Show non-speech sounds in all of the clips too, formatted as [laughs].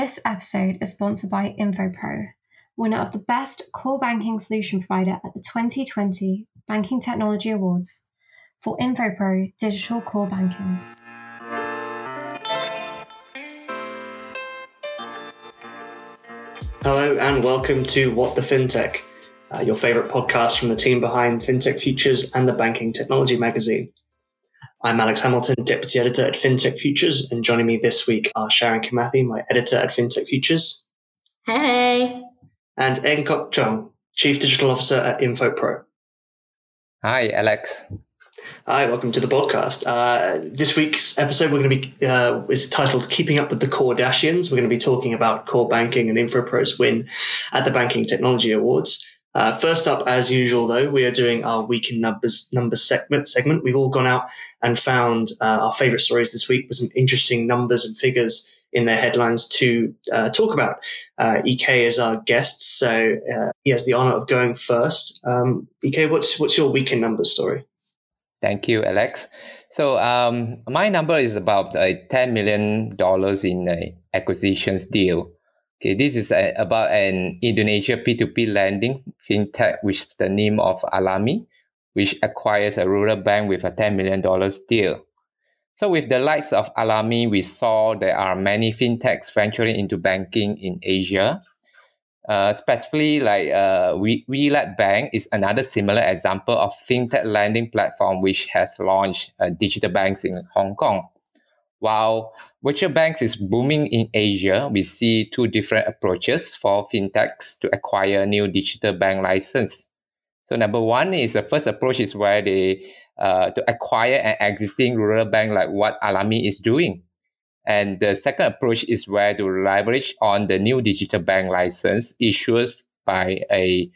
This episode is sponsored by InfoPro, winner of the Best Core Banking Solution Provider at the 2020 Banking Technology Awards for InfoPro Digital Core Banking. Hello and welcome to What the FinTech, uh, your favorite podcast from the team behind FinTech Futures and the Banking Technology magazine. I'm Alex Hamilton, Deputy Editor at FinTech Futures, and joining me this week are Sharon Kimathi, my editor at FinTech Futures. Hey. And Eng Kok Chung, Chief Digital Officer at InfoPro. Hi, Alex. Hi, welcome to the podcast. Uh, this week's episode we're going to be uh, is titled "Keeping Up with the Kardashians." We're going to be talking about core banking and InfoPro's win at the Banking Technology Awards. Uh, first up, as usual, though, we are doing our week in numbers numbers segment. Segment. We've all gone out and found uh, our favorite stories this week with some interesting numbers and figures in their headlines to uh, talk about. Uh, Ek is our guest, so uh, he has the honor of going first. Um, Ek, what's what's your week in numbers story? Thank you, Alex. So um, my number is about uh, ten million dollars in an acquisitions deal Okay, this is a, about an Indonesia P2P lending fintech with the name of Alami, which acquires a rural bank with a $10 million deal. So with the likes of Alami, we saw there are many fintechs venturing into banking in Asia. Uh, specifically, like uh, we, WeLab Bank is another similar example of fintech lending platform which has launched uh, digital banks in Hong Kong. While virtual banks is booming in Asia, we see two different approaches for fintechs to acquire new digital bank license. So number one is the first approach is where they uh, to acquire an existing rural bank like what Alami is doing. And the second approach is where to leverage on the new digital bank license issued by a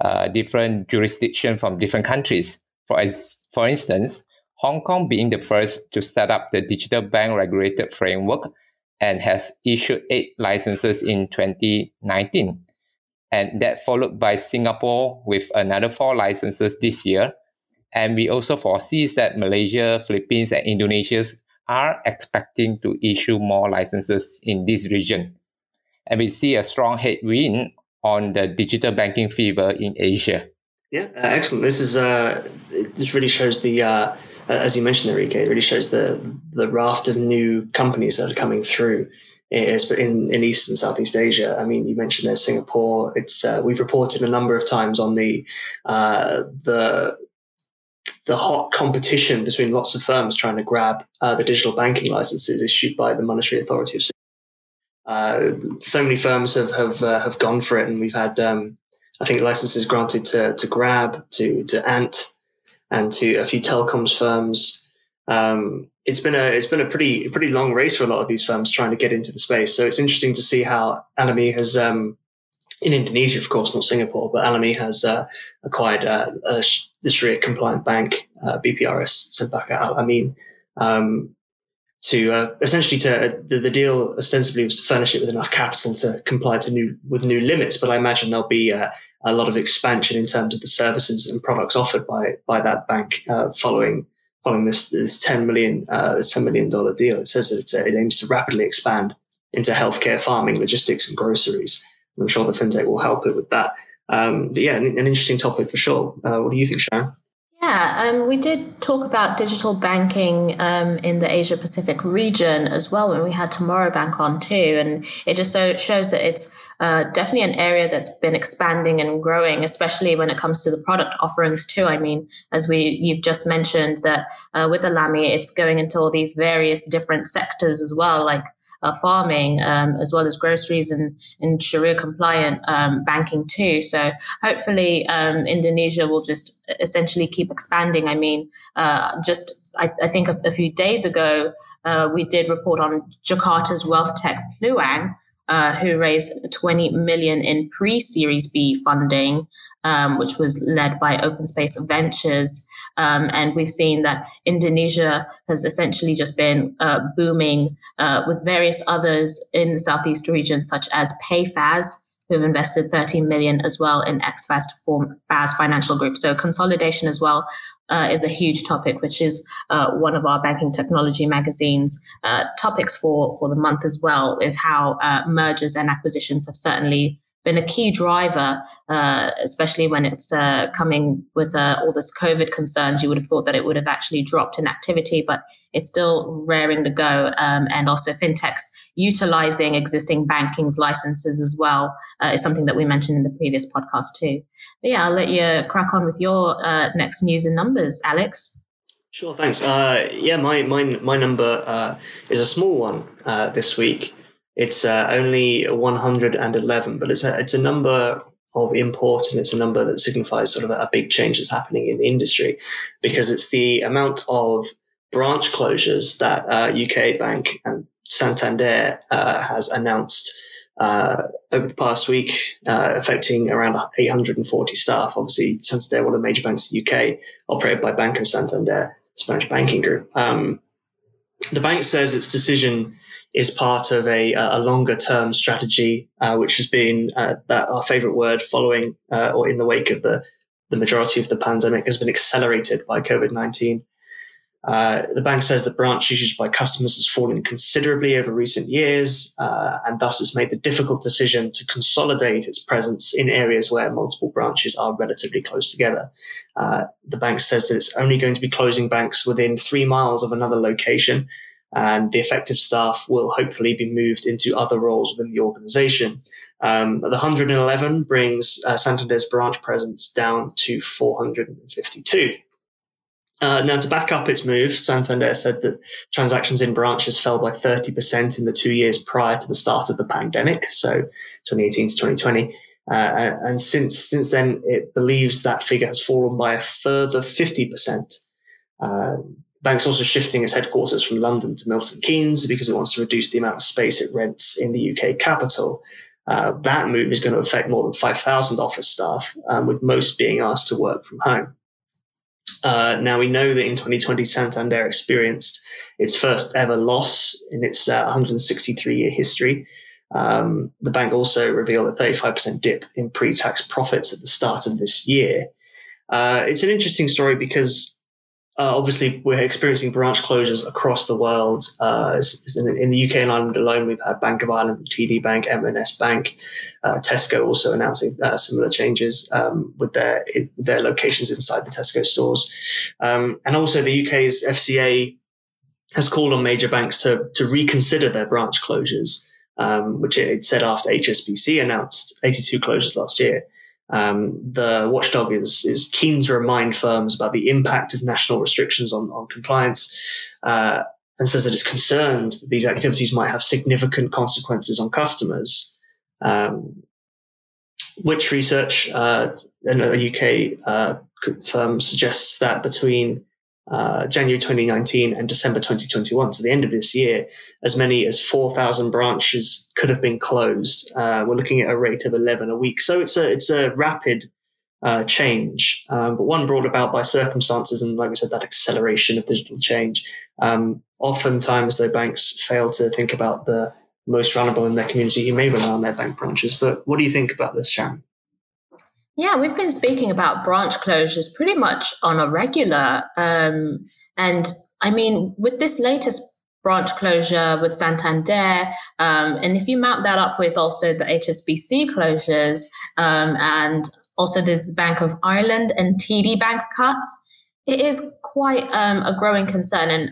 uh, different jurisdiction from different countries. For, as, for instance, Hong Kong being the first to set up the digital bank regulated framework and has issued eight licenses in 2019. And that followed by Singapore with another four licenses this year. And we also foresee that Malaysia, Philippines, and Indonesia are expecting to issue more licenses in this region. And we see a strong headwind on the digital banking fever in Asia. Yeah, uh, excellent. This is uh, this really shows the uh, as you mentioned, EK, it really shows the the raft of new companies that are coming through in, in East and Southeast Asia. I mean, you mentioned there's Singapore. It's uh, we've reported a number of times on the uh, the the hot competition between lots of firms trying to grab uh, the digital banking licenses issued by the Monetary Authority of uh, so many firms have have uh, have gone for it, and we've had um, I think licenses granted to to Grab, to to Ant, and to a few telecoms firms. Um, it's been a it's been a pretty pretty long race for a lot of these firms trying to get into the space. So it's interesting to see how Alami has um, in Indonesia, of course, not Singapore, but Alami has uh, acquired uh, a, the Sharia compliant bank, uh, BPRS Cempaka Al Amin, um, to uh, essentially to uh, the, the, deal ostensibly was to furnish it with enough capital to comply to new with new limits. But I imagine there'll be uh, a lot of expansion in terms of the services and products offered by by that bank uh, following following this this ten million uh, this ten million dollar deal. It says that it aims to rapidly expand into healthcare, farming, logistics, and groceries. I'm sure the fintech will help it with that. Um, but yeah, an, an, interesting topic for sure. Uh, what do you think, Sharon? Yeah, um, we did talk about digital banking um, in the Asia Pacific region as well when we had Tomorrow Bank on too, and it just so shows that it's uh, definitely an area that's been expanding and growing, especially when it comes to the product offerings too. I mean, as we you've just mentioned that uh, with Alami, it's going into all these various different sectors as well, like uh, farming um, as well as groceries and, and Sharia compliant um, banking too. So hopefully um, Indonesia will just essentially keep expanding. I mean, uh, just I, I, think a, a, few days ago uh, we did report on Jakarta's wealth tech Pluang uh, who raised 20 million in pre-Series B funding, um, which was led by Open Space Ventures. Um, and we've seen that Indonesia has essentially just been uh, booming uh, with various others in the Southeast region, such as Payfazz, who have invested 13 million as well in Xfers to form Fazz Financial Group. So consolidation as well uh, is a huge topic, which is uh, one of our banking technology magazine's uh, topics for for the month as well. Is how uh, mergers and acquisitions have certainly been a key driver, uh, especially when it's uh, coming with uh, all this COVID concerns. You would have thought that it would have actually dropped in activity, but it's still raring to go. Um, and also fintechs utilizing existing banking's licenses as well uh, is something that we mentioned in the previous podcast too. But yeah, I'll let you crack on with your uh, next news and numbers, Alex. Sure, thanks. Uh, yeah, my my my number is a small one this week. It's uh, only 111, but it's a, it's a number of import and it's a number that signifies sort of a, big change that's happening in the industry because it's the amount of branch closures that uh, UK Bank and Santander uh, has announced uh, over the past week, uh, affecting around 840 staff. Obviously, Santander, one of the major banks in the UK, operated by Banco Santander, Spanish banking group. Um, the bank says its decision is part of a, a longer term strategy, uh, which has been uh, that our favorite word following uh, or in the wake of the, the majority of the pandemic has been accelerated by COVID 19. Uh, the bank says that branch usage by customers has fallen considerably over recent years, uh, and thus has made the difficult decision to consolidate its presence in areas where multiple branches are relatively close together. Uh, the bank says that it's only going to be closing banks within three miles of another location, and the effective staff will hopefully be moved into other roles within the organization. Um, the 111 brings uh, Santander's branch presence down to 452. Uh, now, to back up its move, Santander said that transactions in branches fell by 30% in the two years prior to the start of the pandemic, so 2018 to 2020. Uh, and since since then, it believes that figure has fallen by a further 50%. Uh, bank's also shifting its headquarters from London to Milton Keynes because it wants to reduce the amount of space it rents in the UK capital. Uh, that move is going to affect more than 5,000 office staff, um, with most being asked to work from home. Uh, now, we know that in 2020, Santander experienced its first ever loss in its 163 uh, year history. Um, the bank also revealed a 35% dip in pre tax profits at the start of this year. Uh, it's an interesting story because uh, obviously, we're experiencing branch closures across the world. Uh, in, the UK and Ireland alone, we've had Bank of Ireland, TD Bank, M&S Bank, uh, Tesco also announcing uh, similar changes um, with their their locations inside the Tesco stores, um, and also the UK's FCA has called on major banks to to reconsider their branch closures, um, which it said after HSBC announced 82 closures last year. Um, the watchdog is, is keen to remind firms about the impact of national restrictions on, on compliance uh, and says that it's concerned that these activities might have significant consequences on customers. Um, which research, uh, a UK uh, firm suggests that between uh, January 2019 and December 2021, so the end of this year, as many as 4,000 branches could have been closed. Uh, we're looking at a rate of 11 a week. So it's a, it's a rapid uh, change, um, but one brought about by circumstances and, like we said, that acceleration of digital change. Um, oftentimes, though, banks fail to think about the most vulnerable in their community who may rely on their bank branches. But what do you think about this, Sharon? Yeah, we've been speaking about branch closures pretty much on a regular. Um, and I mean, with this latest branch closure with Santander, um, and if you mount that up with also the HSBC closures, um, and also there's the Bank of Ireland and TD Bank cuts, it is quite um, a growing concern. And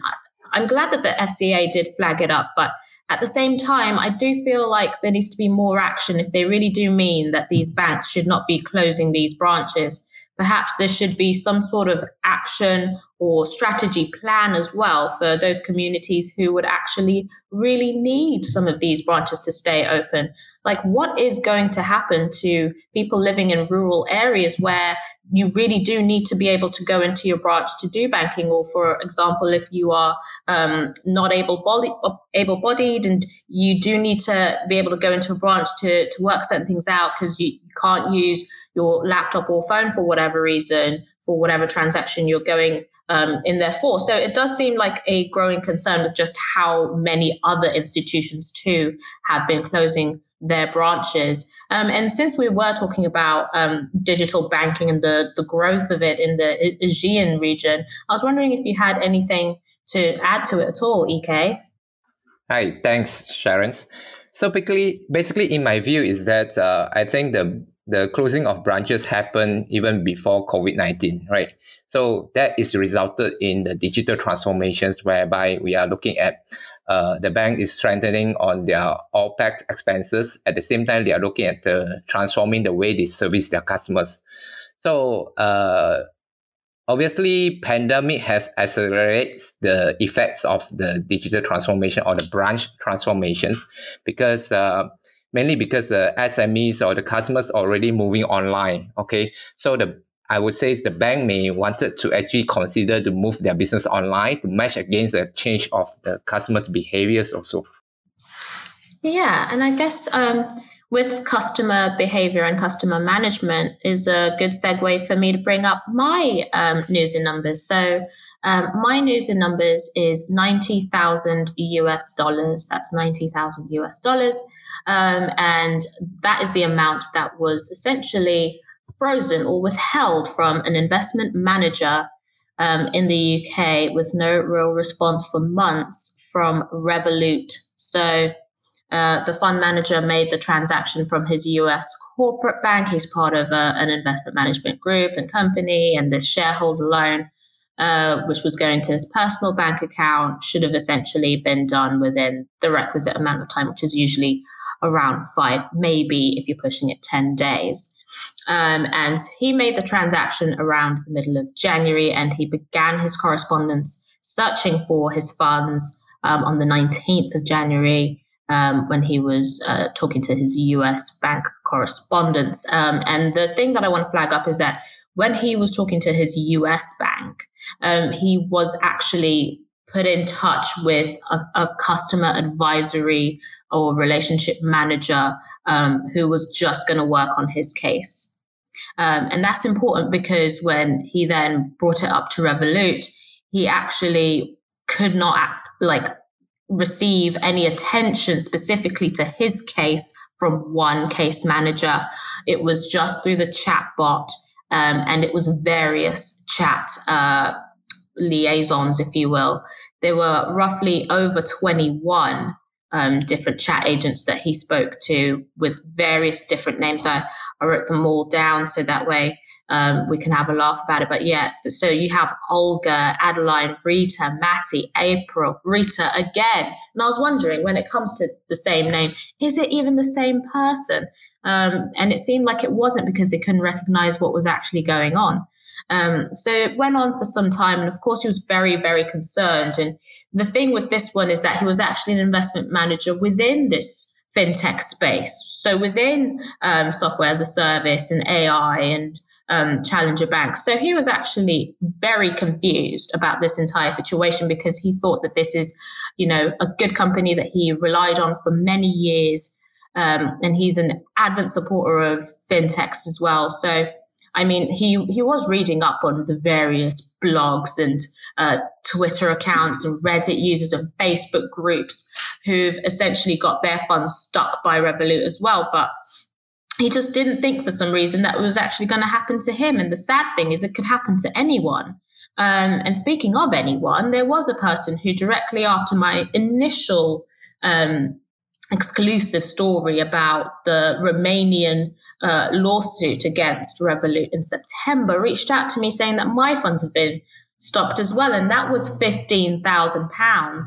I'm glad that the FCA did flag it up, but at the same time, I do feel like there needs to be more action if they really do mean that these banks should not be closing these branches. Perhaps there should be some sort of action or strategy plan as well for those communities who would actually really need some of these branches to stay open. Like, what is going to happen to people living in rural areas where you really do need to be able to go into your branch to do banking? Or, for example, if you are um, not able able bodied and you do need to be able to go into a branch to, to work certain things out because you can't use your laptop or phone for whatever reason for whatever transaction you're going um, in there for. So it does seem like a growing concern with just how many other institutions too have been closing their branches. Um, and since we were talking about um, digital banking and the, the growth of it in the Asian region, I was wondering if you had anything to add to it at all, EK. Hi, thanks, Sharon. So basically, basically, in my view, is that uh, I think the the closing of branches happened even before COVID nineteen, right? So that is resulted in the digital transformations whereby we are looking at uh, the bank is strengthening on their OPEX expenses. At the same time, they are looking at uh, transforming the way they service their customers. So uh, obviously, pandemic has accelerated the effects of the digital transformation or the branch transformations because uh, mainly because the SMEs or the customers already moving online. Okay, so the I would say the bank may wanted to actually consider to move their business online to match against the change of the customers' behaviors also. Yeah, and I guess um, with customer behavior and customer management is a good segue for me to bring up my um, news and numbers. So um, my news and numbers is 90,000 US dollars. That's 90,000 US dollars. Um, and that is the amount that was essentially frozen or withheld from an investment manager um, in the UK with no real response for months from Revolut. So uh, the fund manager made the transaction from his US corporate bank. He's part of a, uh, an investment management group and company, and this shareholder loan. Uh, which was going to his personal bank account should have essentially been done within the requisite amount of time, which is usually around five, maybe if you're pushing it 10 days. Um, and he made the transaction around the middle of January and he began his correspondence searching for his funds um, on the 19th of January um, when he was uh, talking to his US bank correspondents. Um, and the thing that I want to flag up is that when he was talking to his US bank, um, he was actually put in touch with a, a customer advisory or relationship manager um, who was just going to work on his case. Um, and that's important because when he then brought it up to Revolut, he actually could not act, like receive any attention specifically to his case from one case manager. It was just through the chat bot, um, and it was various chat uh, liaisons, if you will. There were roughly over 21 um, different chat agents that he spoke to with various different names. I, I wrote them all down so that way um, we can have a laugh about it. But yeah, so you have Olga, Adeline, Rita, Matty, April, Rita again. And I was wondering when it comes to the same name, is it even the same person? Um, and it seemed like it wasn't because they couldn't recognize what was actually going on. Um, so it went on for some time. And of course, he was very, very concerned. And the thing with this one is that he was actually an investment manager within this fintech space. So within um, software as a service and AI and um, challenger banks. So he was actually very confused about this entire situation because he thought that this is, you know, a good company that he relied on for many years. Um, and he's an advent supporter of fintechs as well. So I mean, he he was reading up on the various blogs and uh, Twitter accounts and Reddit users and Facebook groups who've essentially got their funds stuck by Revolut as well. But he just didn't think for some reason that was actually going to happen to him. And the sad thing is, it could happen to anyone. Um, and speaking of anyone, there was a person who directly after my initial um, exclusive story about the Romanian uh, lawsuit against Revolut in September reached out to me saying that my funds have been stopped as well. And that was £15,000.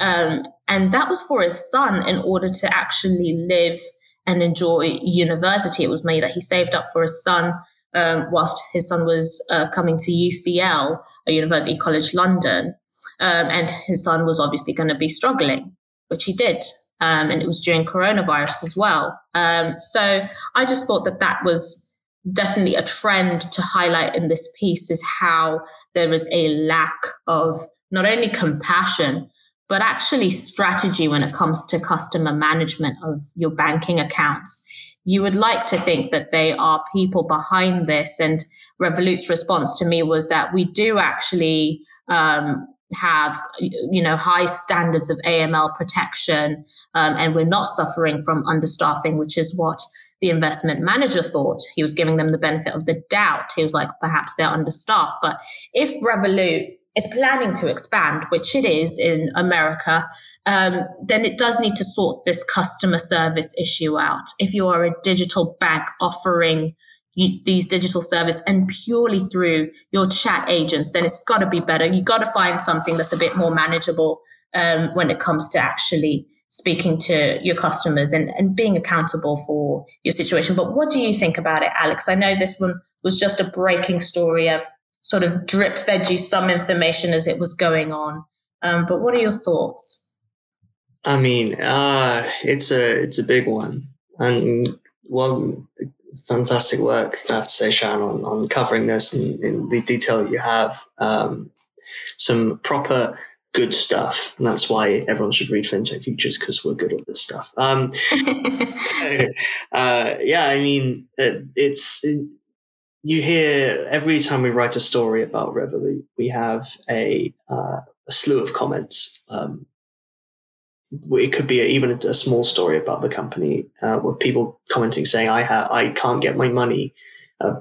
Um, and that was for his son in order to actually live and enjoy university. It was money that he saved up for his son um, whilst his son was uh, coming to UCL, a University College London. Um, and his son was obviously going to be struggling, which he did um, and it was during coronavirus as well. Um, so I just thought that that was definitely a trend to highlight in this piece is how there is a lack of not only compassion but actually strategy when it comes to customer management of your banking accounts. You would like to think that they are people behind this and Revolut's response to me was that we do actually um, have you know high standards of AML protection, um, and we're not suffering from understaffing, which is what the investment manager thought. He was giving them the benefit of the doubt. He was like, perhaps they're understaffed. But if Revolut is planning to expand, which it is in America, um, then it does need to sort this customer service issue out. If you are a digital bank offering you, these digital service and purely through your chat agents, then it's got to be better. You got to find something that's a bit more manageable um, when it comes to actually speaking to your customers and, and being accountable for your situation. But what do you think about it, Alex? I know this one was just a breaking story of sort of drip fed you some information as it was going on. Um, but what are your thoughts? I mean, uh, it's a it's a big one, and well, fantastic work I have to say, Sharon, on, on covering this and in the detail that you have. Um, some proper good stuff, and that's why everyone should read FinTech Futures because we're good at this stuff. Um, [laughs] so, uh, yeah, I mean, it, it's. It, you hear every time we write a story about Revolut, we have a, uh, a slew of comments. Um, it could be a, even a, small story about the company uh, with people commenting saying, "I ha- I can't get my money. Uh,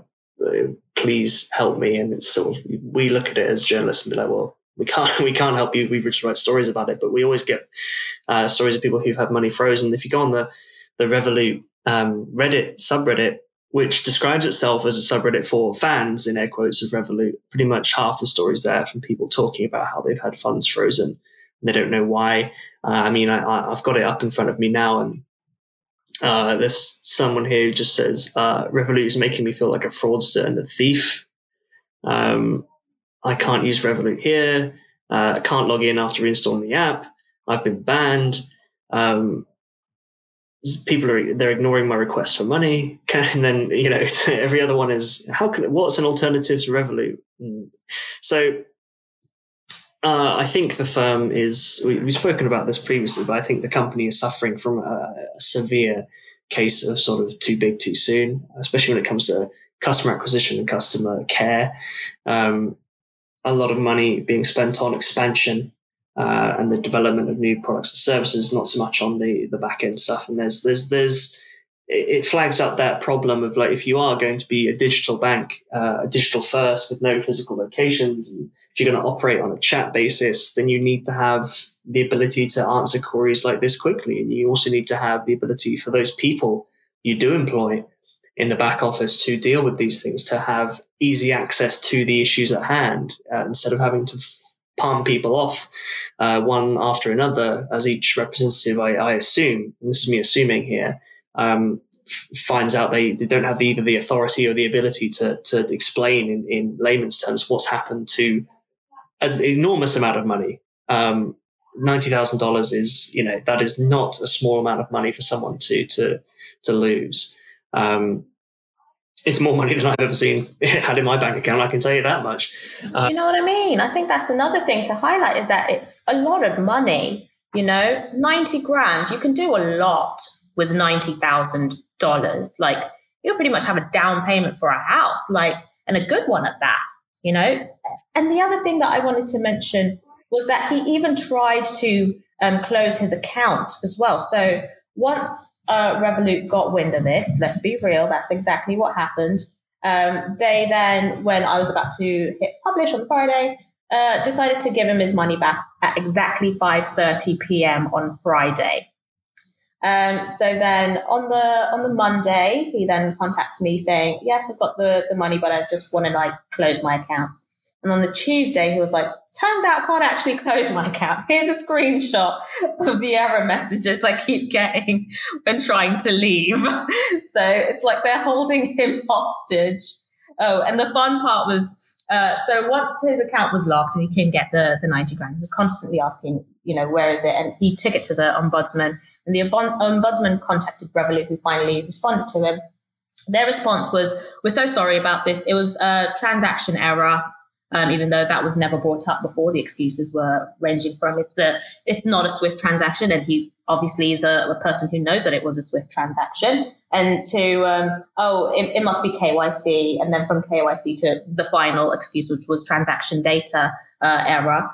please help me." And it's sort of we look at it as journalists and be like, "Well, we can't [laughs] we can't help you. We've written stories about it." But we always get uh, stories of people who've had money frozen. If you go on the the Revolut um, Reddit subreddit, which describes itself as a subreddit for fans in air quotes of Revolut. Pretty much half the stories there from people talking about how they've had funds frozen and they don't know why. Uh, I mean, I, have got it up in front of me now, and uh, there's someone here who just says uh, Revolut is making me feel like a fraudster and a thief. Um, I can't use Revolut here. Uh, I can't log in after installing the app. I've been banned. Um, people are they're ignoring my request for money [laughs] and then you know [laughs] every other one is how can what's an alternative to revolut hmm. so uh, I think the firm is we, have spoken about this previously, but I think the company is suffering from a, a, severe case of sort of too big too soon, especially when it comes to customer acquisition and customer care. Um, a lot of money being spent on expansion uh, and the development of new products and services, not so much on the the back end stuff. And there's there's there's it flags up that problem of like if you are going to be a digital bank, uh, a digital first with no physical locations, and if you're going to operate on a chat basis, then you need to have the ability to answer queries like this quickly, and you also need to have the ability for those people you do employ in the back office to deal with these things, to have easy access to the issues at hand uh, instead of having to palm people off uh, one after another as each representative, I, I, assume, this is me assuming here, um, f- finds out they, they don't have either the authority or the ability to, to explain in, in layman's terms what's happened to an enormous amount of money. Um, $90,000 is, you know, that is not a small amount of money for someone to, to, to lose. Um, it's more money than I've ever seen [laughs] had in my bank account. I can tell you that much. Uh, you know what I mean? I think that's another thing to highlight is that it's a lot of money. You know, ninety grand. You can do a lot with ninety thousand dollars. Like you'll pretty much have a down payment for a house, like, and a good one at that. You know. And the other thing that I wanted to mention was that he even tried to um, close his account as well. So once uh, Revolut got wind of this. Let's be real, that's exactly what happened. Um, they then, when I was about to hit publish on Friday, uh, decided to give him his money back at exactly 5:30 p.m. on Friday. Um, so then on the on the Monday, he then contacts me saying, "Yes, I've got the the money, but I just want to like close my account." And on the Tuesday, he was like, turns out I can't actually close my account. [laughs] Here's a screenshot of the error messages I keep getting when trying to leave. [laughs] so it's like they're holding him hostage. Oh, and the fun part was uh, so once his account was locked and he couldn't get the, the 90 grand, he was constantly asking, you know, where is it? And he took it to the ombudsman. And the ombudsman contacted Revolut, who finally responded to him. Their response was, We're so sorry about this. It was a transaction error um, even though that was never brought up before. The excuses were ranging from it's a it's not a swift transaction, and he obviously is a, a, person who knows that it was a Swift transaction, and to um, oh, it, it, must be KYC, and then from KYC to the final excuse, which was transaction data uh, error.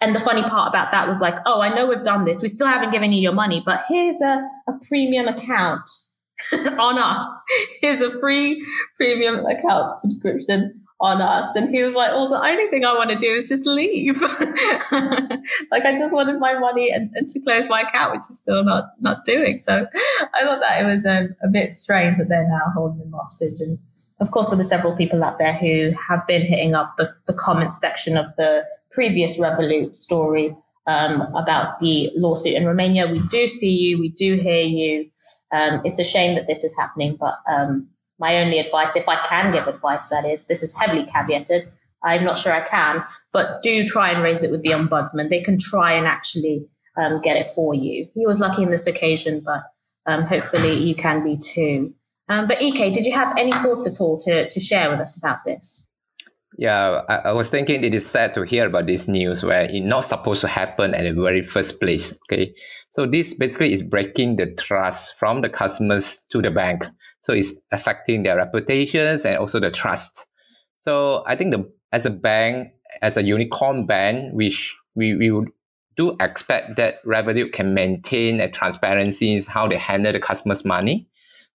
And the funny part about that was like, oh, I know we've done this. We still haven't given you your money, but here's a, a premium account [laughs] on us. Here's a free premium account subscription on us. And he was like, well, the only thing I want to do is just leave. [laughs] like I just wanted my money and, and, to close my account, which is still not, not doing. So I thought that it was um, a bit strange that they're now holding him hostage. And of course, for the several people out there who have been hitting up the, the comment section of the previous Revolut story, um, about the lawsuit in Romania. We do see you, we do hear you. Um, it's a shame that this is happening, but um, my only advice, if I can give advice, that is, this is heavily caveated. I'm not sure I can, but do try and raise it with the ombudsman. They can try and actually um, get it for you. He was lucky in this occasion, but um, hopefully you can be too. Um, but EK, did you have any thoughts at all to, to share with us about this? Yeah, I, I, was thinking it is sad to hear about this news where it's not supposed to happen at the very first place. Okay. So this basically is breaking the trust from the customers to the bank. So it's affecting their reputations and also the trust. So I think the as a bank, as a unicorn bank, we sh- we, we would do expect that Revolut can maintain a transparency in how they handle the customers' money.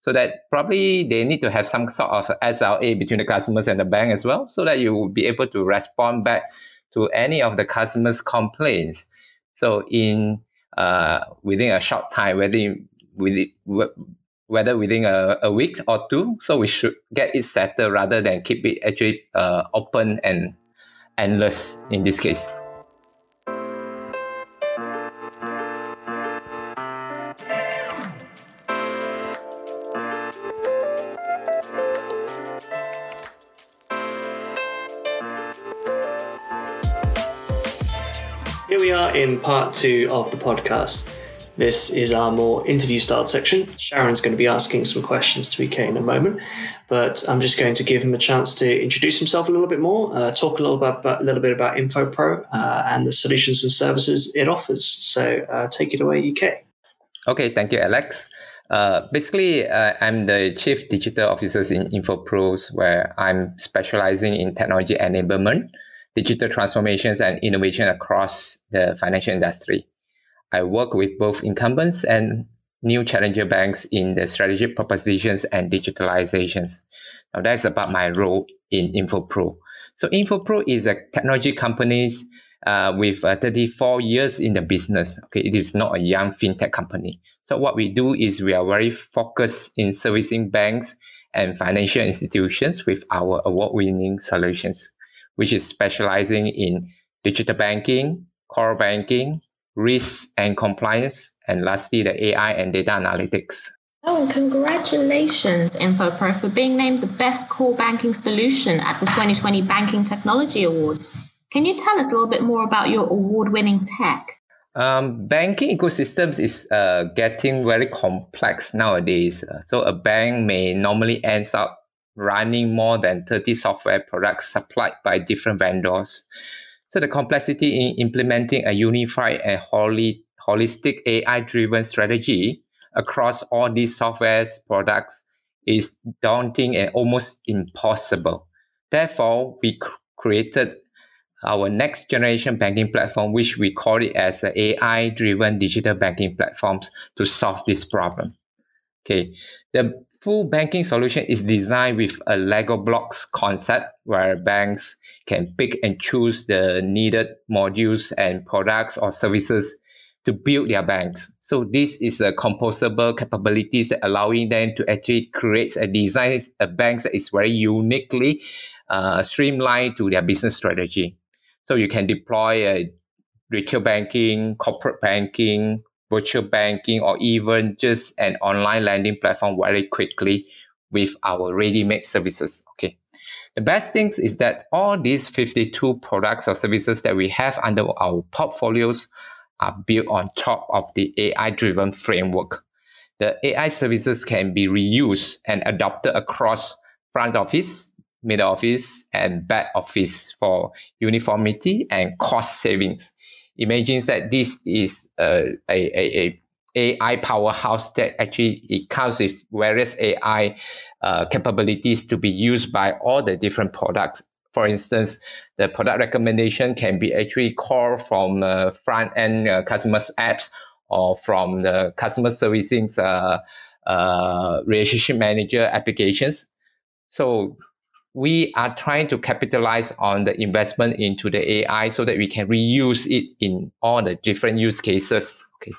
So that probably they need to have some sort of SLA between the customers and the bank as well, so that you will be able to respond back to any of the customers' complaints. So in uh, within a short time, whether you, with whether within a, a week or two. So we should get it settled rather than keep it actually uh, open and endless in this case. Part two of the podcast. This is our more interview style section. Sharon's going to be asking some questions to EK in a moment, but I'm just going to give him a chance to introduce himself a little bit more, uh, talk a little bit about, a little bit about InfoPro uh, and the solutions and services it offers. So uh, take it away, EK. Okay, thank you, Alex. Uh, basically, uh, I'm the chief digital officer in InfoPros, where I'm specializing in technology enablement, digital transformations, and innovation across the financial industry. I work with both incumbents and new challenger banks in the strategic propositions and digitalizations. Now that's about my role in InfoPro. So InfoPro is a technology company uh, with uh, 34 years in the business. Okay, it is not a young fintech company. So what we do is we are very focused in servicing banks and financial institutions with our award-winning solutions, which is specializing in digital banking, core banking, risk and compliance, and lastly, the AI and data analytics. Oh, and congratulations, InfoPro, for being named the best core banking solution at the 2020 Banking Technology Awards. Can you tell us a little bit more about your award winning tech? Um, banking ecosystems is uh, getting very complex nowadays. Uh, so a bank may normally ends up running more than 30 software products supplied by different vendors. So the complexity in implementing a unified and wholly, holistic AI-driven strategy across all these software products is daunting and almost impossible. Therefore, we created our next generation banking platform, which we call it as AI driven digital banking platforms to solve this problem. Okay. The full banking solution is designed with a Lego blocks concept where banks can pick and choose the needed modules and products or services to build their banks. So this is a composable capabilities that allowing them to actually create a design a bank that is very uniquely uh, streamlined to their business strategy. So you can deploy a retail banking, corporate banking, virtual banking, or even just an online lending platform very quickly with our ready-made services. Okay. The best thing is that all these 52 products or services that we have under our portfolios are built on top of the AI-driven framework. The AI services can be reused and adopted across front office, middle office, and back office for uniformity and cost savings imagines that this is a, a, a, AI powerhouse that actually it comes with various AI uh, capabilities to be used by all the different products. For instance, the product recommendation can be actually called from uh, front end uh, customers apps or from the customer servicing uh, uh, relationship manager applications. So we are trying to capitalize on the investment into the AI so that we can reuse it in all the different use cases. Okay.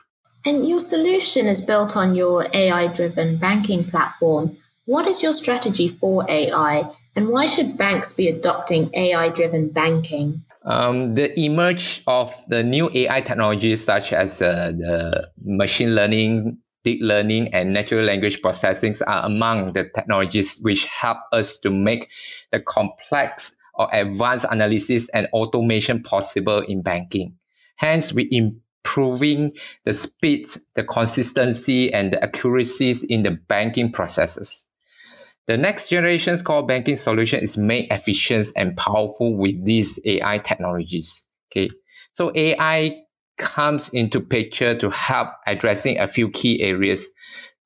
And your solution is built on your AI driven banking platform. What is your strategy for AI and why should banks be adopting AI driven banking? Um, the emerge of the new AI technologies such as uh, the machine learning deep learning and natural language processing are among the technologies which help us to make the complex or advanced analysis and automation possible in banking. Hence, we improving the speed, the consistency, and the accuracies in the banking processes. The next generation's core banking solution is made efficient and powerful with these AI technologies. Okay, so AI comes into picture to help addressing a few key areas.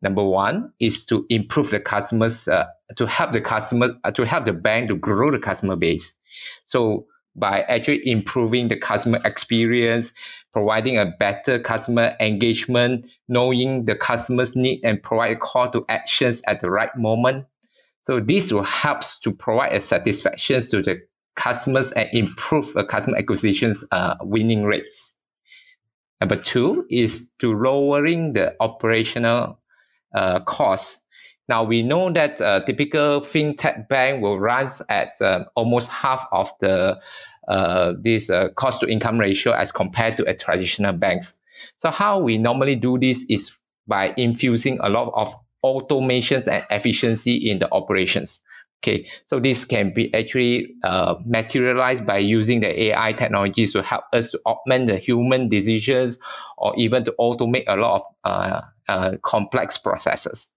Number one is to improve the customers, uh, to help the customer, uh, to help the bank to grow the customer base. So by actually improving the customer experience, providing a better customer engagement, knowing the customer's need and provide a call to actions at the right moment. So this will help to provide a satisfaction to the customers and improve the customer acquisitions uh, winning rates. Number two is to lowering the operational uh, costs. Now we know that a uh, typical fintech bank will run at uh, almost half of the uh, this uh, cost to income ratio as compared to a traditional banks. So how we normally do this is by infusing a lot of automations and efficiency in the operations. Okay, so this can be actually uh, materialized by using the AI technologies to help us to augment the human decisions or even to automate a lot of uh, uh, complex processes.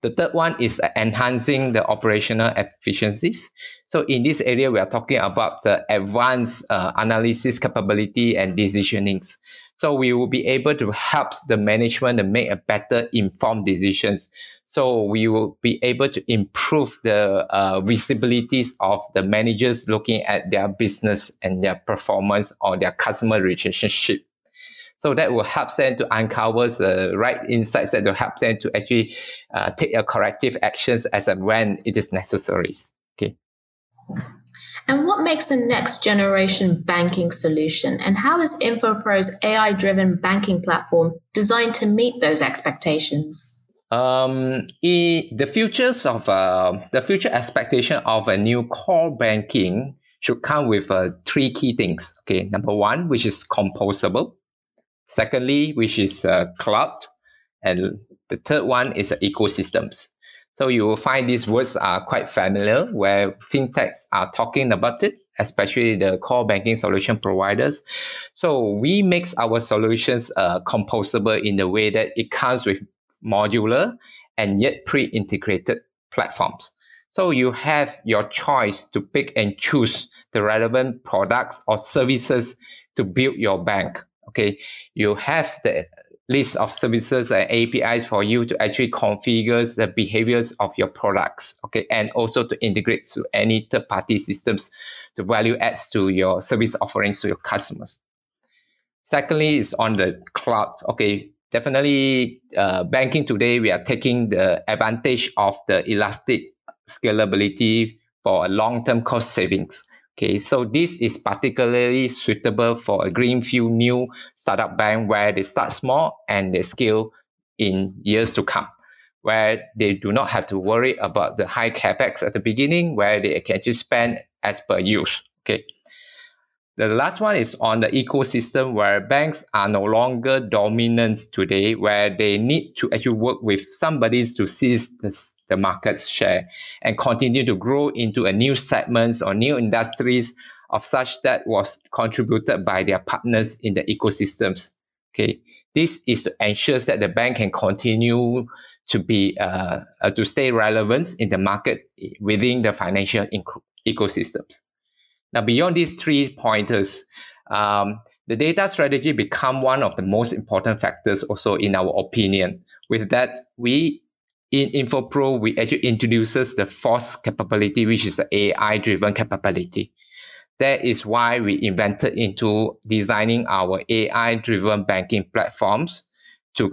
The third one is enhancing the operational efficiencies. So in this area, we are talking about the advanced uh, analysis capability and decisionings. So we will be able to help the management to make a better informed decisions so we will be able to improve the uh, visibilities of the managers looking at their business and their performance or their customer relationship. So that will help them to uncover the right insights that will help them to actually uh, take a corrective actions as and when it is necessary. Okay. And what makes the next generation banking solution? And how is InfoPro's AI driven banking platform designed to meet those expectations? Um, the futures of uh, the future expectation of a new core banking should come with uh, three key things. Okay, number one, which is composable. Secondly, which is uh, cloud, and the third one is uh, ecosystems. So you will find these words are quite familiar where fintechs are talking about it, especially the core banking solution providers. So we make our solutions uh, composable in the way that it comes with modular and yet pre-integrated platforms. So you have your choice to pick and choose the relevant products or services to build your bank. Okay, you have the list of services and APIs for you to actually configure the behaviors of your products. Okay, and also to integrate to any third-party systems to value adds to your service offerings to your customers. Secondly, is on the cloud. Okay, definitely uh, banking today we are taking the advantage of the elastic scalability for a long-term cost savings. Okay so this is particularly suitable for a greenfield new startup bank where they start small and they scale in years to come where they do not have to worry about the high capex at the beginning where they can just spend as per use. Okay the last one is on the ecosystem where banks are no longer dominant today, where they need to actually work with somebody to seize the, the market's share and continue to grow into a new segments or new industries of such that was contributed by their partners in the ecosystems. Okay, this is to ensure that the bank can continue to be uh, uh, to stay relevant in the market within the financial ecosystems. Now, beyond these three pointers, um, The data strategy become one of the most important factors also in our opinion. With that, we in InfoPro, we actually introduces the fourth capability, which is the AI-driven capability. That is why we invented into designing our AI-driven banking platforms to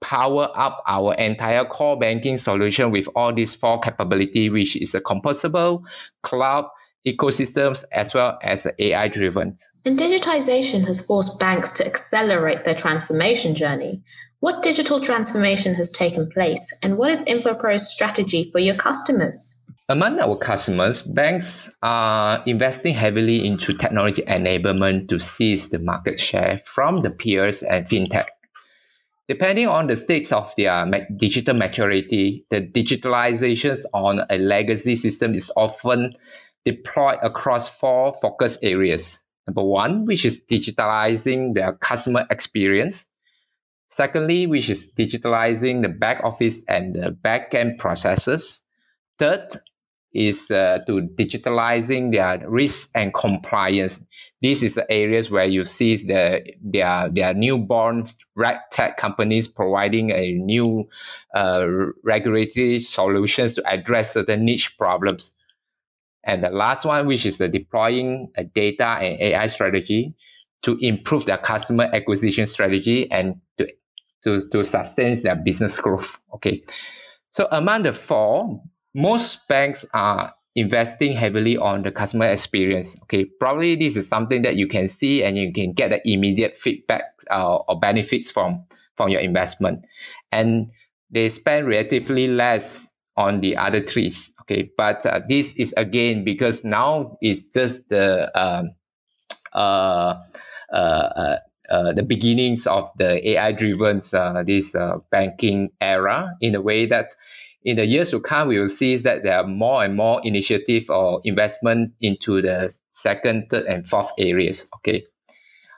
power up our entire core banking solution with all these four capability, which is a composable, cloud, ecosystems, as well as AI driven. And digitization has forced banks to accelerate their transformation journey. What digital transformation has taken place, and what is InfoPro's strategy for your customers? Among our customers, banks are investing heavily into technology enablement to seize the market share from the peers and fintech. Depending on the stage of their digital maturity, the digitalizations on a legacy system is often deployed across four focus areas. Number one, which is digitalizing their customer experience. Secondly, which is digitalizing the back office and the back end processes. Third, is uh, to digitalizing their risk and compliance. This is the areas where you see the their their newborn reg tech companies providing a new uh, regulatory solutions to address certain niche problems. And the last one, which is the deploying a data and AI strategy to improve their customer acquisition strategy and to to, to sustain their business growth. Okay. So among the four, most banks are investing heavily on the customer experience. Okay, probably this is something that you can see and you can get the immediate feedback uh, or benefits from from your investment, and they spend relatively less on the other trees. Okay, but uh, this is again because now it's just the um, [tsk] uh, uh, uh, uh, the beginnings of the AI driven uh, this banking era in a way that in the years to come, we will see that there are more and more initiative or investment into the second, third, and fourth areas. Okay.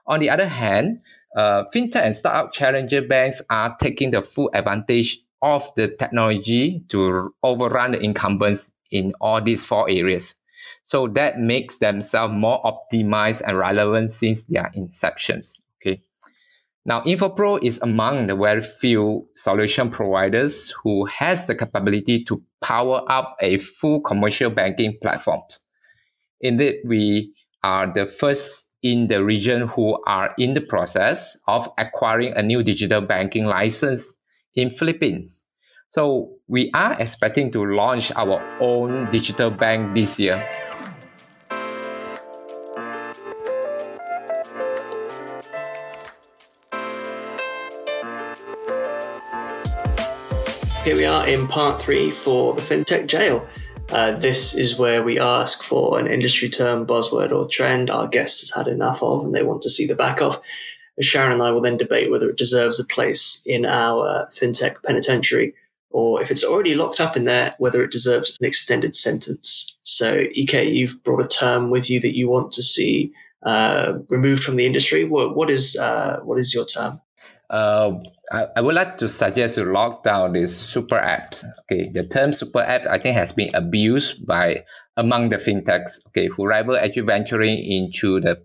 On the other hand, uh, fintech and startup challenger banks are taking the full advantage of the technology to overrun the incumbents in all these four areas. So that makes themselves more optimized and relevant since their inceptions. Okay. Now, InfoPro is among the very few solution providers who has the capability to power up a full commercial banking platforms. Indeed, we are the first in the region who are in the process of acquiring a new digital banking license in Philippines. So we are expecting to launch our own digital bank this year. Here we are in part three for the FinTech Jail. Uh, this is where we ask for an industry term, buzzword, or trend our guest has had enough of and they want to see the back of. Sharon and I will then debate whether it deserves a place in our FinTech penitentiary or if it's already locked up in there, whether it deserves an extended sentence. So, EK, you've brought a term with you that you want to see uh, removed from the industry. What, what is uh, what is your term? Uh, I, I, would like to suggest to lock down these super apps. Okay, the term super app I think has been abused by among the fintechs. Okay, who rival actually venturing into the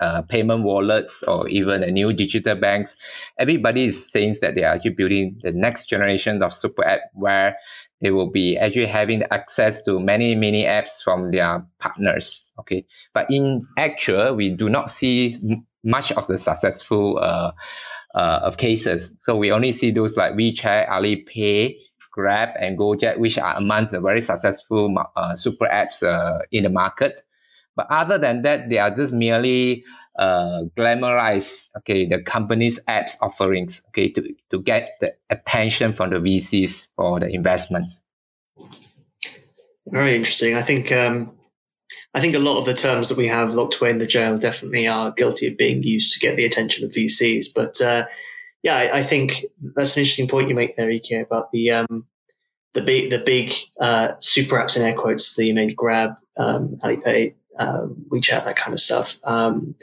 uh, payment wallets or even the new digital banks. Everybody is saying that they are actually building the next generation of super app where they will be actually having access to many many apps from their partners. Okay, but in actual, we do not see much of the successful. Uh, uh, of cases. So we only see those like WeChat, Alipay, Grab, and Gojek, which are amongst the very successful uh, super apps uh, in the market. But other than that, they are just merely uh, glamorize okay the company's apps offerings okay to, to get the attention from the VCs for the investments. Very interesting. I think um, I think a lot of the terms that we have locked away in the jail definitely are guilty of being used to get the attention of VCs. But uh, yeah, I, I, think that's an interesting point you make there, Ike, about the um, the big the big uh, super apps in air quotes, the you know Grab, um, Alipay, um, WeChat, that kind of stuff, um,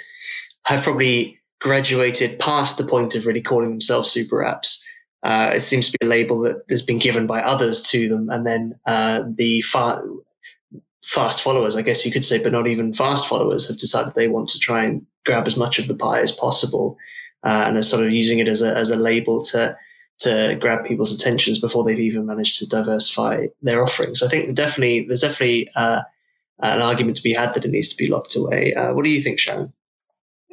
have probably graduated past the point of really calling themselves super apps. Uh, it seems to be a label that has been given by others to them, and then uh, the fast followers, I guess you could say, but not even fast followers have decided they want to try and grab as much of the pie as possible, uh, and are sort of using it as a as a label to to grab people's attentions before they've even managed to diversify their offerings. So I think definitely there's definitely uh, an argument to be had that it needs to be locked away. Uh, what do you think, Sharon?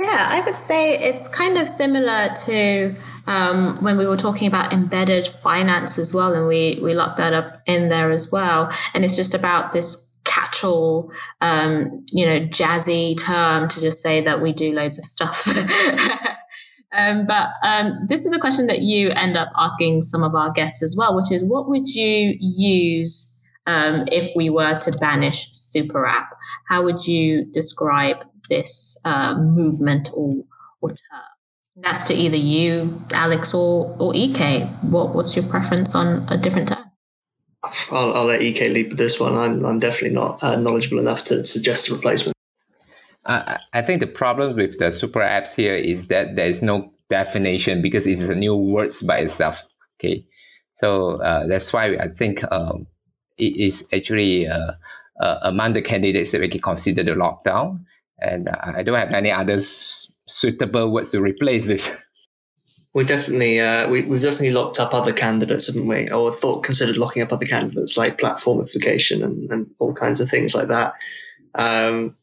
Yeah, I would say it's kind of similar to um, when we were talking about embedded finance as well, and we we locked that up in there as well. And it's just about this catch-all, um, you know, jazzy term to just say that we do loads of stuff. [laughs] um, but um, this is a question that you end up asking some of our guests as well, which is, what would you use um, if we were to banish super app? How would you describe this uh, movement or, or term? That's to either you, Alex, or, or EK. What, what's your preference on a different term? I'll, I'll let EK lead with this one. I'm, I'm definitely not uh, knowledgeable enough to suggest a replacement. Uh, I think the problem with the super apps here is that there is no definition because it's a new words by itself. Okay, so uh, that's why I think um, it is actually uh, uh, among the candidates that we can consider the lockdown and I don't have any other suitable words to replace this. [laughs] We definitely uh, we, we've definitely locked up other candidates, haven't we? Or thought considered locking up other candidates like platformification and, and all kinds of things like that. Um,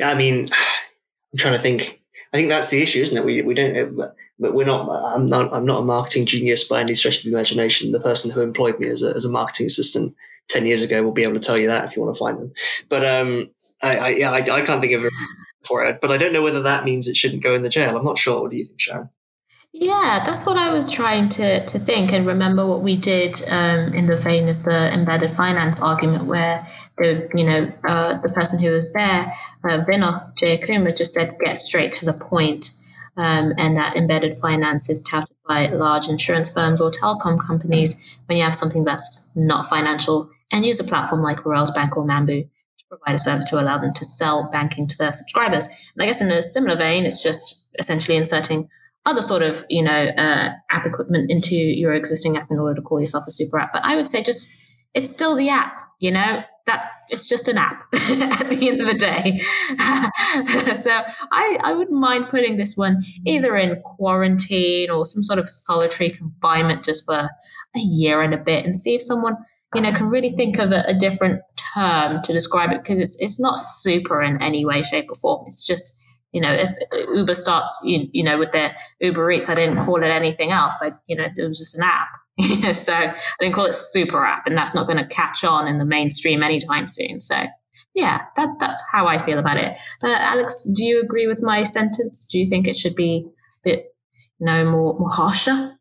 I mean, [sighs] I'm trying to think. I think that's the issue, isn't it? We we don't, but we're not. I'm not. I'm not a marketing genius by any stretch of the imagination. The person who employed me as a as a marketing assistant ten years ago will be able to tell you that if you want to find them. But um, I, I yeah, I, I, can't think of a [laughs] for it, but I don't know whether that means it shouldn't go in the jail. I'm not sure. What do you think, Sharon? Yeah, that's what I was trying to, to think and remember what we did um, in the vein of the embedded finance argument, where the you know uh, the person who was there, uh, Vinod Jayakumar, just said get straight to the point, um, and that embedded finance is touted by large insurance firms or telecom companies when you have something that's not financial, and use a platform like Railsbank or Mambu to provide a service to allow them to sell banking to their subscribers. And I guess in a similar vein, it's just essentially inserting other sort of, you know, uh, app equipment into your existing app in order to call yourself a super app. But I would say just, it's still the app, you know, that it's just an app [laughs] at the end of the day. [laughs] so I, I wouldn't mind putting this one either in quarantine or some sort of solitary confinement just for a year and a bit and see if someone you know, can really think of a, a different term to describe it because it's it's not super in any way, shape, or form. It's just you know, if Uber starts, you, you know, with their Uber Eats, I didn't call it anything else. I, you know, it was just an app. [laughs] so I didn't call it super app, and that's not going to catch on in the mainstream anytime soon. So yeah, that that's how I feel about it. Uh, Alex, do you agree with my sentence? Do you think it should be a bit, you know, more more harsher?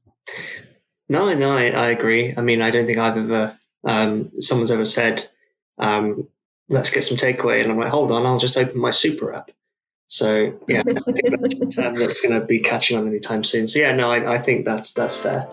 No, no, I, I agree. I mean, I don't think I've ever um, someone's ever said, um, let's get some takeaway. And I'm like, hold on, I'll just open my super app. So yeah, I think that's a term that's going to be catching on anytime soon. So yeah, no, I, I think that's that's fair.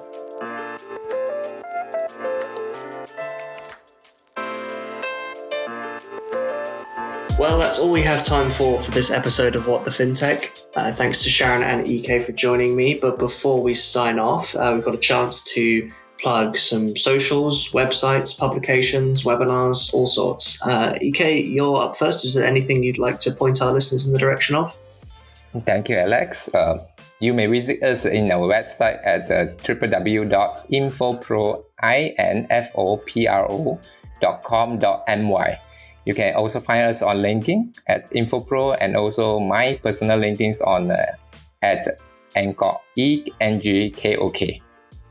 Well, that's all we have time for for this episode of What the FinTech. Uh, thanks to Sharon and EK for joining me. But before we sign off, uh, we've got a chance to plug some socials, websites, publications, webinars, all sorts. Uh, EK, you're up first. Is there anything you'd like to point our listeners in the direction of? Thank you, Alex. Uh, you may visit us in our website at uh, www.infopro.com.my. You can also find us on LinkedIn at InfoPro and also my personal LinkedIn's on uh, at Engkok, E-N-G-K-O-K.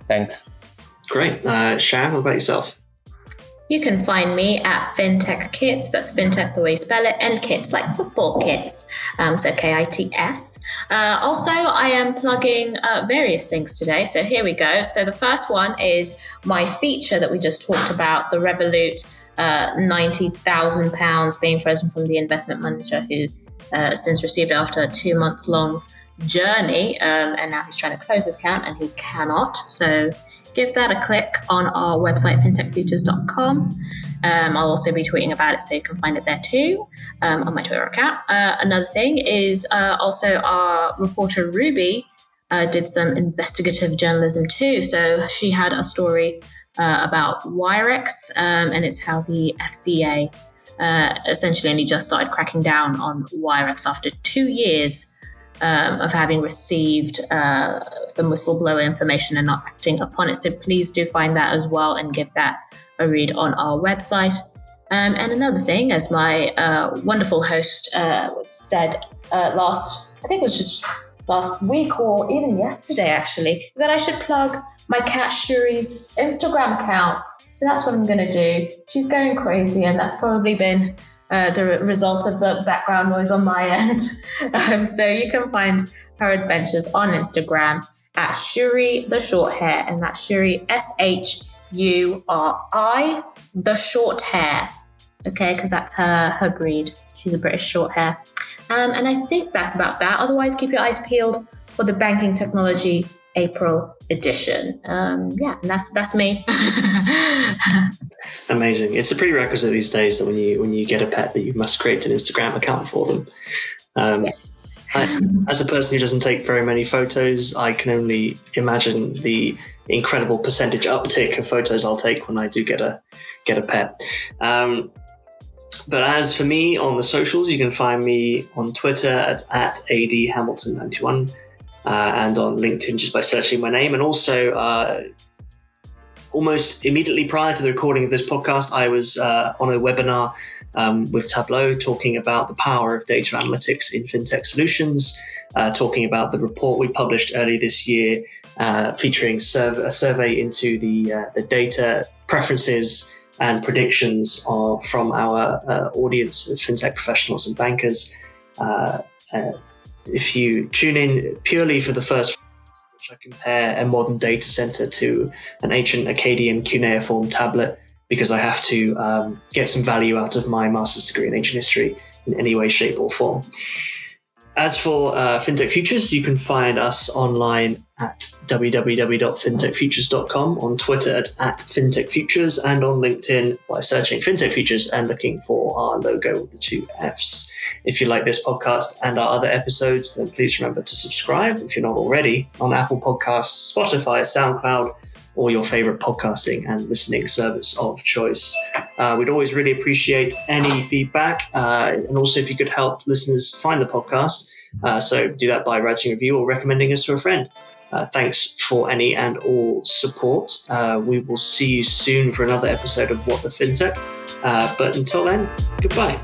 Thanks. Great. Uh, Sharon, what about yourself? You can find me at FinTech Kits. That's FinTech the way you spell it, and kits like football kits. Um, so K I T S. Uh, also, I am plugging uh, various things today. So here we go. So the first one is my feature that we just talked about, the Revolut uh, £90,000 being frozen from the investment manager who uh, since received after a two months long journey. Um, and now he's trying to close his account and he cannot. So give that a click on our website, fintechfutures.com. Um, I'll also be tweeting about it so you can find it there too um, on my Twitter account. Uh, another thing is uh, also our reporter Ruby uh, did some investigative journalism too. So she had a story uh, about Wirex, um, and it's how the FCA uh, essentially only just started cracking down on Wirex after two years um, of having received uh, some whistleblower information and not acting upon it. So please do find that as well and give that a read on our website. Um, and another thing, as my uh, wonderful host uh, said uh, last, I think it was just last week or even yesterday actually, is that I should plug my cat Shuri's Instagram account. So that's what I'm going to do. She's going crazy, and that's probably been uh, the result of the background noise on my [laughs] end. um, so you can find her adventures on Instagram at Shuri the Short Hair, and that's Shuri S H U R I the Short Hair. Okay, because that's her her breed. She's a British short hair. Um, and I think that's about that. Otherwise, keep your eyes peeled for the banking technology April edition. Um, yeah, and that's that's me. [laughs] Amazing. It's a prerequisite these days that when you when you get a pet that you must create an Instagram account for them. Um, yes. I, as a person who doesn't take very many photos, I can only imagine the incredible percentage uptick of photos I'll take when I do get a get a pet. Um, but as for me on the socials, you can find me on Twitter at, at adhamilton91 uh, and on LinkedIn just by searching my name. And also, uh, almost immediately prior to the recording of this podcast, I was uh, on a webinar um, with Tableau talking about the power of data analytics in fintech solutions, uh, talking about the report we published earlier this year, uh, featuring serv- a survey into the uh, the data preferences and predictions from our uh, audience of fintech professionals and bankers. Uh, uh, if you tune in purely for the first which I compare a modern data center to an ancient Akkadian cuneiform tablet because I have to um, get some value out of my master's degree in ancient history in any way, shape, or form. As for uh, FinTech Futures, you can find us online at www.fintechfutures.com, on Twitter at, at FinTech Futures, and on LinkedIn by searching FinTech Futures and looking for our logo with the two Fs. If you like this podcast and our other episodes, then please remember to subscribe if you're not already on Apple Podcasts, Spotify, SoundCloud, or your favorite podcasting and listening service of choice. Uh, we'd always really appreciate any feedback. Uh, and also, if you could help listeners find the podcast. Uh, so do that by writing a review or recommending us to a friend. Uh, thanks for any and all support. Uh, we will see you soon for another episode of What the FinTech. Uh, but until then, goodbye.